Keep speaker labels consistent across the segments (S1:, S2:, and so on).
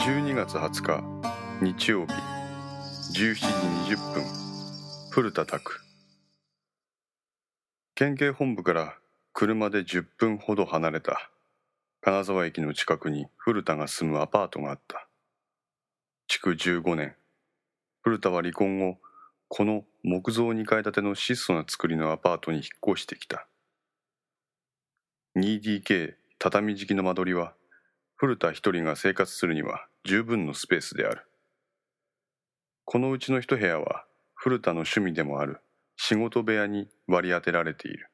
S1: 12月20日日曜日17時20分古田拓。県警本部から車で10分ほど離れた金沢駅の近くに古田が住むアパートがあった。築15年古田は離婚後この木造2階建ての質素な造りのアパートに引っ越してきた。2DK 畳敷きの間取りは古田一人が生活するには十分のスペースである。このうちの一部屋は古田の趣味でもある仕事部屋に割り当てられている。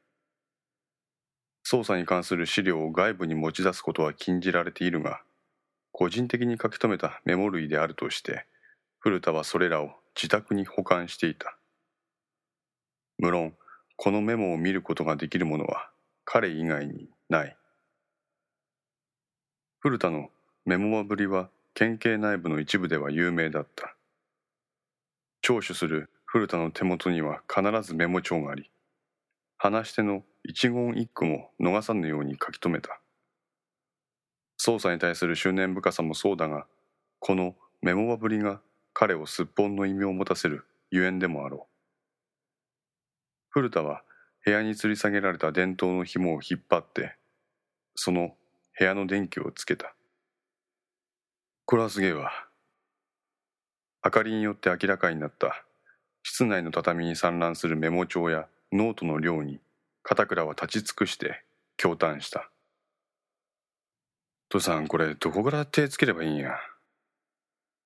S1: 捜査に関する資料を外部に持ち出すことは禁じられているが個人的に書き留めたメモ類であるとして古田はそれらを自宅に保管していた。無論このメモを見ることができる者は彼以外にない。古田のメモマぶりは県警内部の一部では有名だった。聴取する古田の手元には必ずメモ帳があり話し手の一言一句も逃さぬように書き留めた。捜査に対する執念深さもそうだがこのメモマぶりが彼をすっぽんの意味を持たせるゆえんでもあろう。古田は部屋に吊り下げられた電灯の紐を引っ張ってその部屋の電気をつけた。これはすげえわ。明かりによって明らかになった。室内の畳に散乱するメモ帳やノートの量に片倉は立ち尽くして驚嘆した。父さんこれどこから手つければいいんや？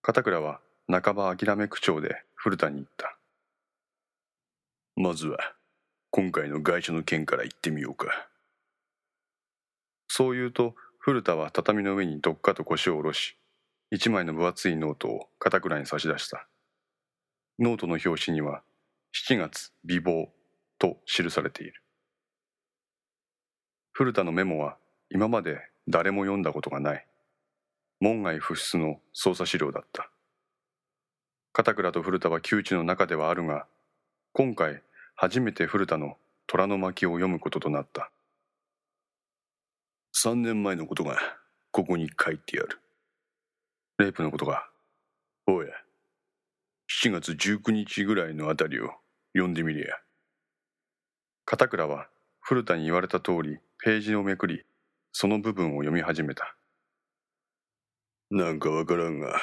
S1: 片倉は半ば諦め口調で古田に言った。
S2: まずは今回の外車の件から言ってみようか。
S1: そう言うと古田は畳の上にどっかと腰を下ろし一枚の分厚いノートを片倉に差し出した。ノートの表紙には「7月備忘」と記されている。古田のメモは今まで誰も読んだことがない。門外不出の捜査資料だった。片倉と古田は窮地の中ではあるが今回初めて古田の虎の巻を読むこととなった。
S2: 3年前のことがここに書いてある。
S1: レイプのことが。
S2: おや、7月19日ぐらいのあたりを読んでみりゃ。
S1: 片倉は古田に言われた通りページをめくり、その部分を読み始めた。
S2: なんかわからんが、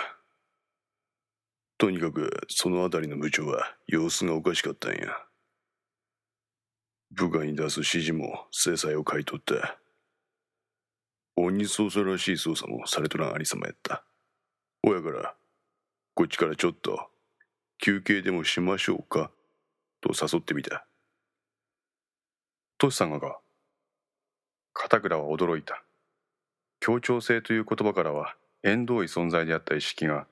S2: とにかくそのあたりの部長は様子がおかしかったんや。部下に出す指示も制裁を買い取った。鬼捜査らしい捜査もされとらんありさまやった。おやから、こっちからちょっと、休憩でもしましょうか、と誘ってみた。
S1: トシさんがか片倉は驚いた。協調性という言葉からは縁遠い存在であった意識が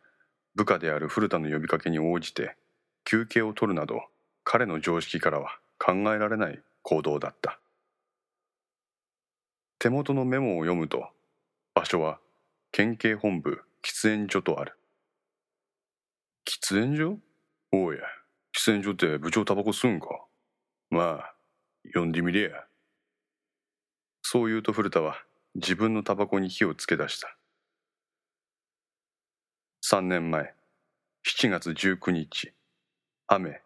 S1: 部下である古田の呼びかけに応じて休憩を取るなど彼の常識からは考えられない行動だった手元のメモを読むと場所は県警本部喫煙所とある。
S2: 喫煙所？おや喫煙所って部長タバコ吸うんか？まあ読んでみりゃ。
S1: そう言うと古田は自分のタバコに火をつけ出した。3年前7月19日雨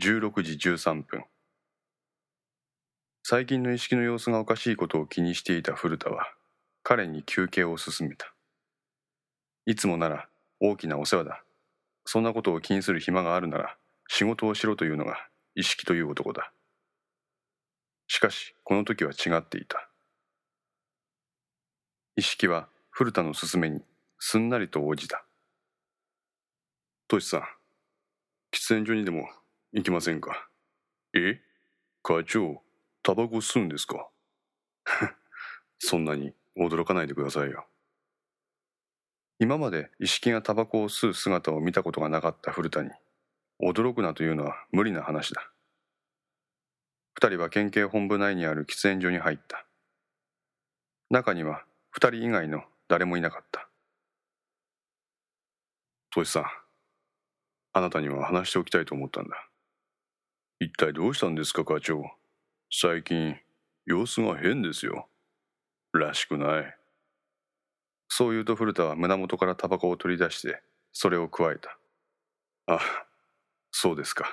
S1: 16時13分。最近の意識の様子がおかしいことを気にしていた古田は彼に休憩を勧めた。いつもなら大きなお世話だ。そんなことを気にする暇があるなら仕事をしろというのが意識という男だ。しかしこの時は違っていた。意識は古田の勧めにすんなりと応じた。
S2: トシさん喫煙所にでも行きませんか？え？課長タバコ吸うんですか？
S1: そんなに驚かないでくださいよ。今まで一式がタバコを吸う姿を見たことがなかった古田に、驚くなというのは無理な話だ。二人は県警本部内にある喫煙所に入った。中には二人以外の誰もいなかった。
S2: トシさん、あなたには話しておきたいと思ったんだ。一体どうしたんですか、課長。最近、様子が変ですよ。らしくない。
S1: そう言うと古田は胸元からタバコを取り出してそれを加えた。あそうですか。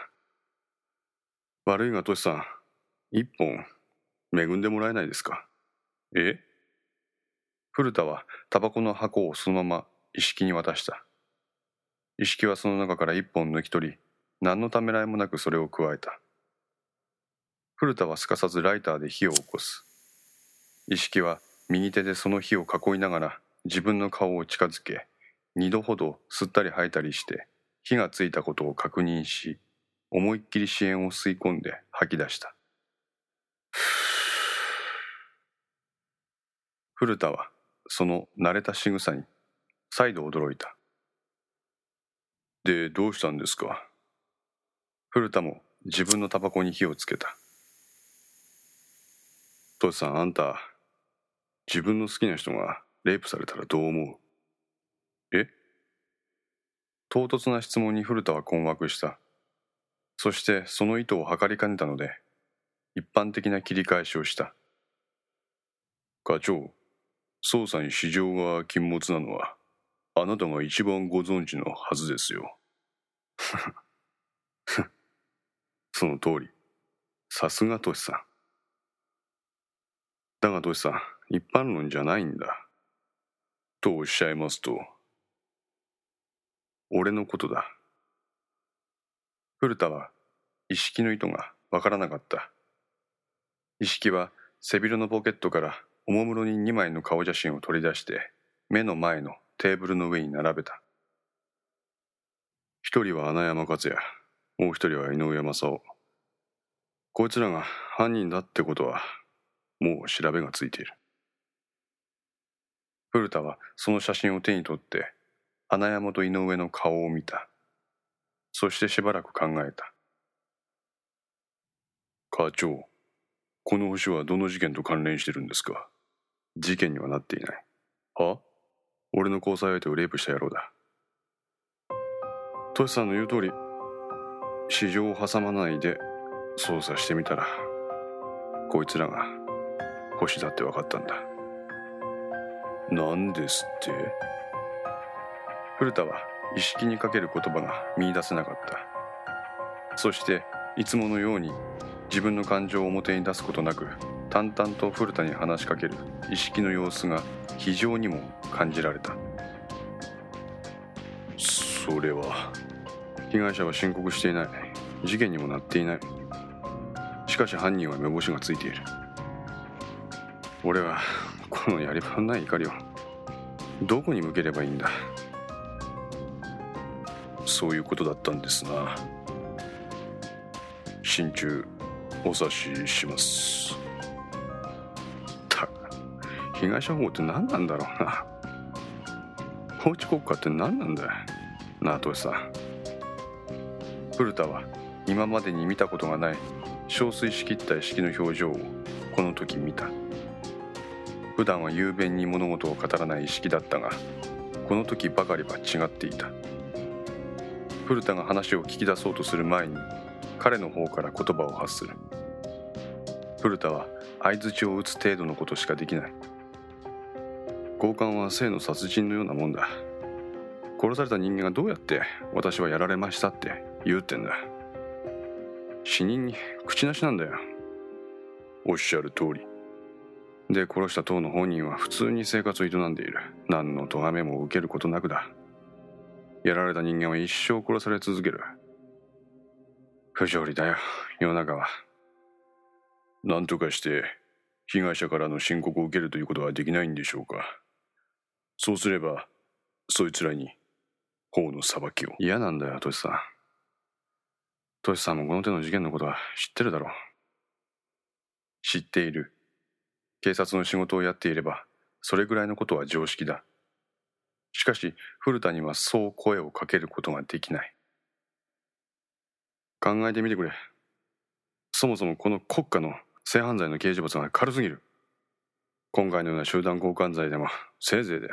S1: 悪いがトシさん一本恵んでもらえないですか？え？古田はタバコの箱をそのまま一式に渡した。一式はその中から一本抜き取り何のためらいもなくそれを加えた。古田はすかさずライターで火を起こす。一式は右手でその火を囲いながら自分の顔を近づけ二度ほど吸ったり吐いたりして火がついたことを確認し思いっきり支援を吸い込んで吐き出した。古田はその慣れた仕草に再度驚いた。
S2: でどうしたんですか？
S1: 古田も自分のタバコに火をつけた。
S2: トシさんあんた自分の好きな人がレイプされたらどう思う？
S1: え？唐突な質問に古田は困惑した。そしてその意図を測りかねたので一般的な切り返しをした。
S2: 課長捜査に市場が禁物なのはあなたが一番ご存知のはずですよ。
S1: その通り。さすがトシさん。だがトシさん一般論じゃないんだ。
S2: とおっしゃいますと
S1: 俺のことだ。古田は一式の意図がわからなかった。一式は背広のポケットからおもむろに2枚の顔写真を取り出して目の前のテーブルの上に並べた。
S2: 一人は穴山克也もう一人は井上正雄。こいつらが犯人だってことはもう調べがついている。
S1: 古田はその写真を手に取って穴山と井上の顔を見た。そしてしばらく考えた。
S2: 課長この星はどの事件と関連してるんですか？
S1: 事件にはなっていない。
S2: は？
S1: 俺の交際相手をレイプした野郎だ。トシさんの言う通り市場を挟まないで捜査してみたらこいつらが星だって分かったんだ。
S2: 何ですって？
S1: 古田は意識にかける言葉が見いだせなかった。そしていつものように自分の感情を表に出すことなく淡々と古田に話しかける。意識の様子が非常にも感じられた。
S2: それは
S1: 被害者は申告していない。事件にもなっていない。しかし犯人は目星がついている。俺はこのやり場のない怒りをどこに向ければいいんだ？
S2: そういうことだったんですな。心中お察しします。
S1: た被害者保護って何なんだろうな？法治国家って何なんだよ？なあトさん。古田は今までに見たことがない憔悴しきった意識の表情をこの時見た。普段は雄弁に物事を語らない意識だったがこの時ばかりは違っていた。古田が話を聞き出そうとする前に彼の方から言葉を発する。古田は相づちを打つ程度のことしかできない。強姦は性の殺人のようなもんだ。殺された人間がどうやって私はやられましたって言うってんだ。死人に口なしなんだよ。
S2: おっしゃる通り。
S1: で殺した党の本人は普通に生活を営んでいる。何の咎めも受けることなくだ。やられた人間は一生殺され続ける。不条理だよ世の中は。
S2: 何とかして被害者からの申告を受けるということはできないんでしょうか。そうすればそいつらに法の裁きを。
S1: 嫌なんだよトシさん。トシさんもこの手の事件のことは知ってるだろう。知っている。警察の仕事をやっていればそれぐらいのことは常識だしかし古田にはそう声をかけることができない考えてみてくれそもそもこの国家の性犯罪の刑事罰が軽すぎる。今回のような集団交換罪でもせいぜいで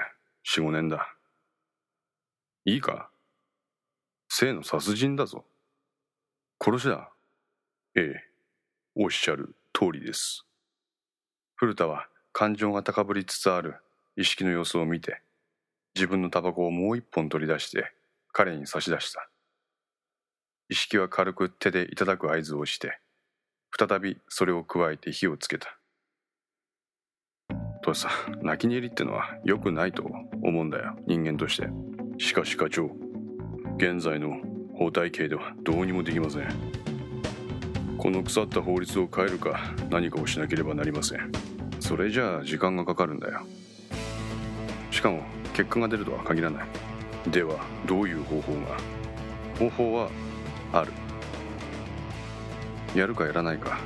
S1: 4、5年だ。いいか？性の殺人だぞ。殺しだ。
S2: ええ、おっしゃる通りです。
S1: 古田は感情が高ぶりつつある。意識の様子を見て自分のタバコをもう一本取り出して彼に差し出した。意識は軽く手でいただく合図をして再びそれを加えて火をつけた。父さん泣き寝入りってのは良くないと思うんだよ人間として。
S2: しかし課長現在の法体系ではどうにもできません。この腐った法律を変えるか何かをしなければなりません。
S1: それじゃあ時間がかかるんだよ。しかも結果が出るとは限らない。
S2: ではどういう方法が？
S1: 方法はある。やるかやらないか。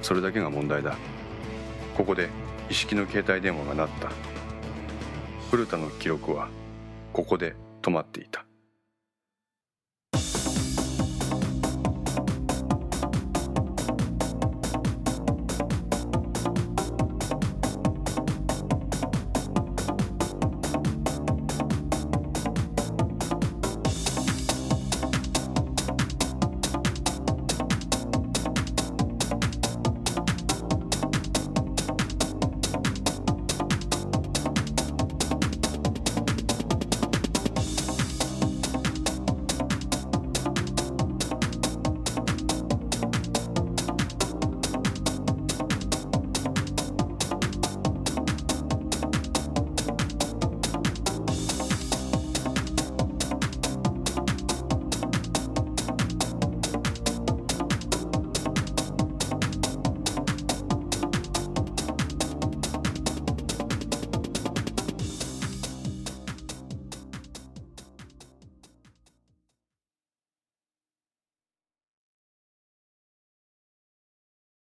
S1: それだけが問題だ。ここで意識の携帯電話が鳴った。古田の記録はここで止まっていた。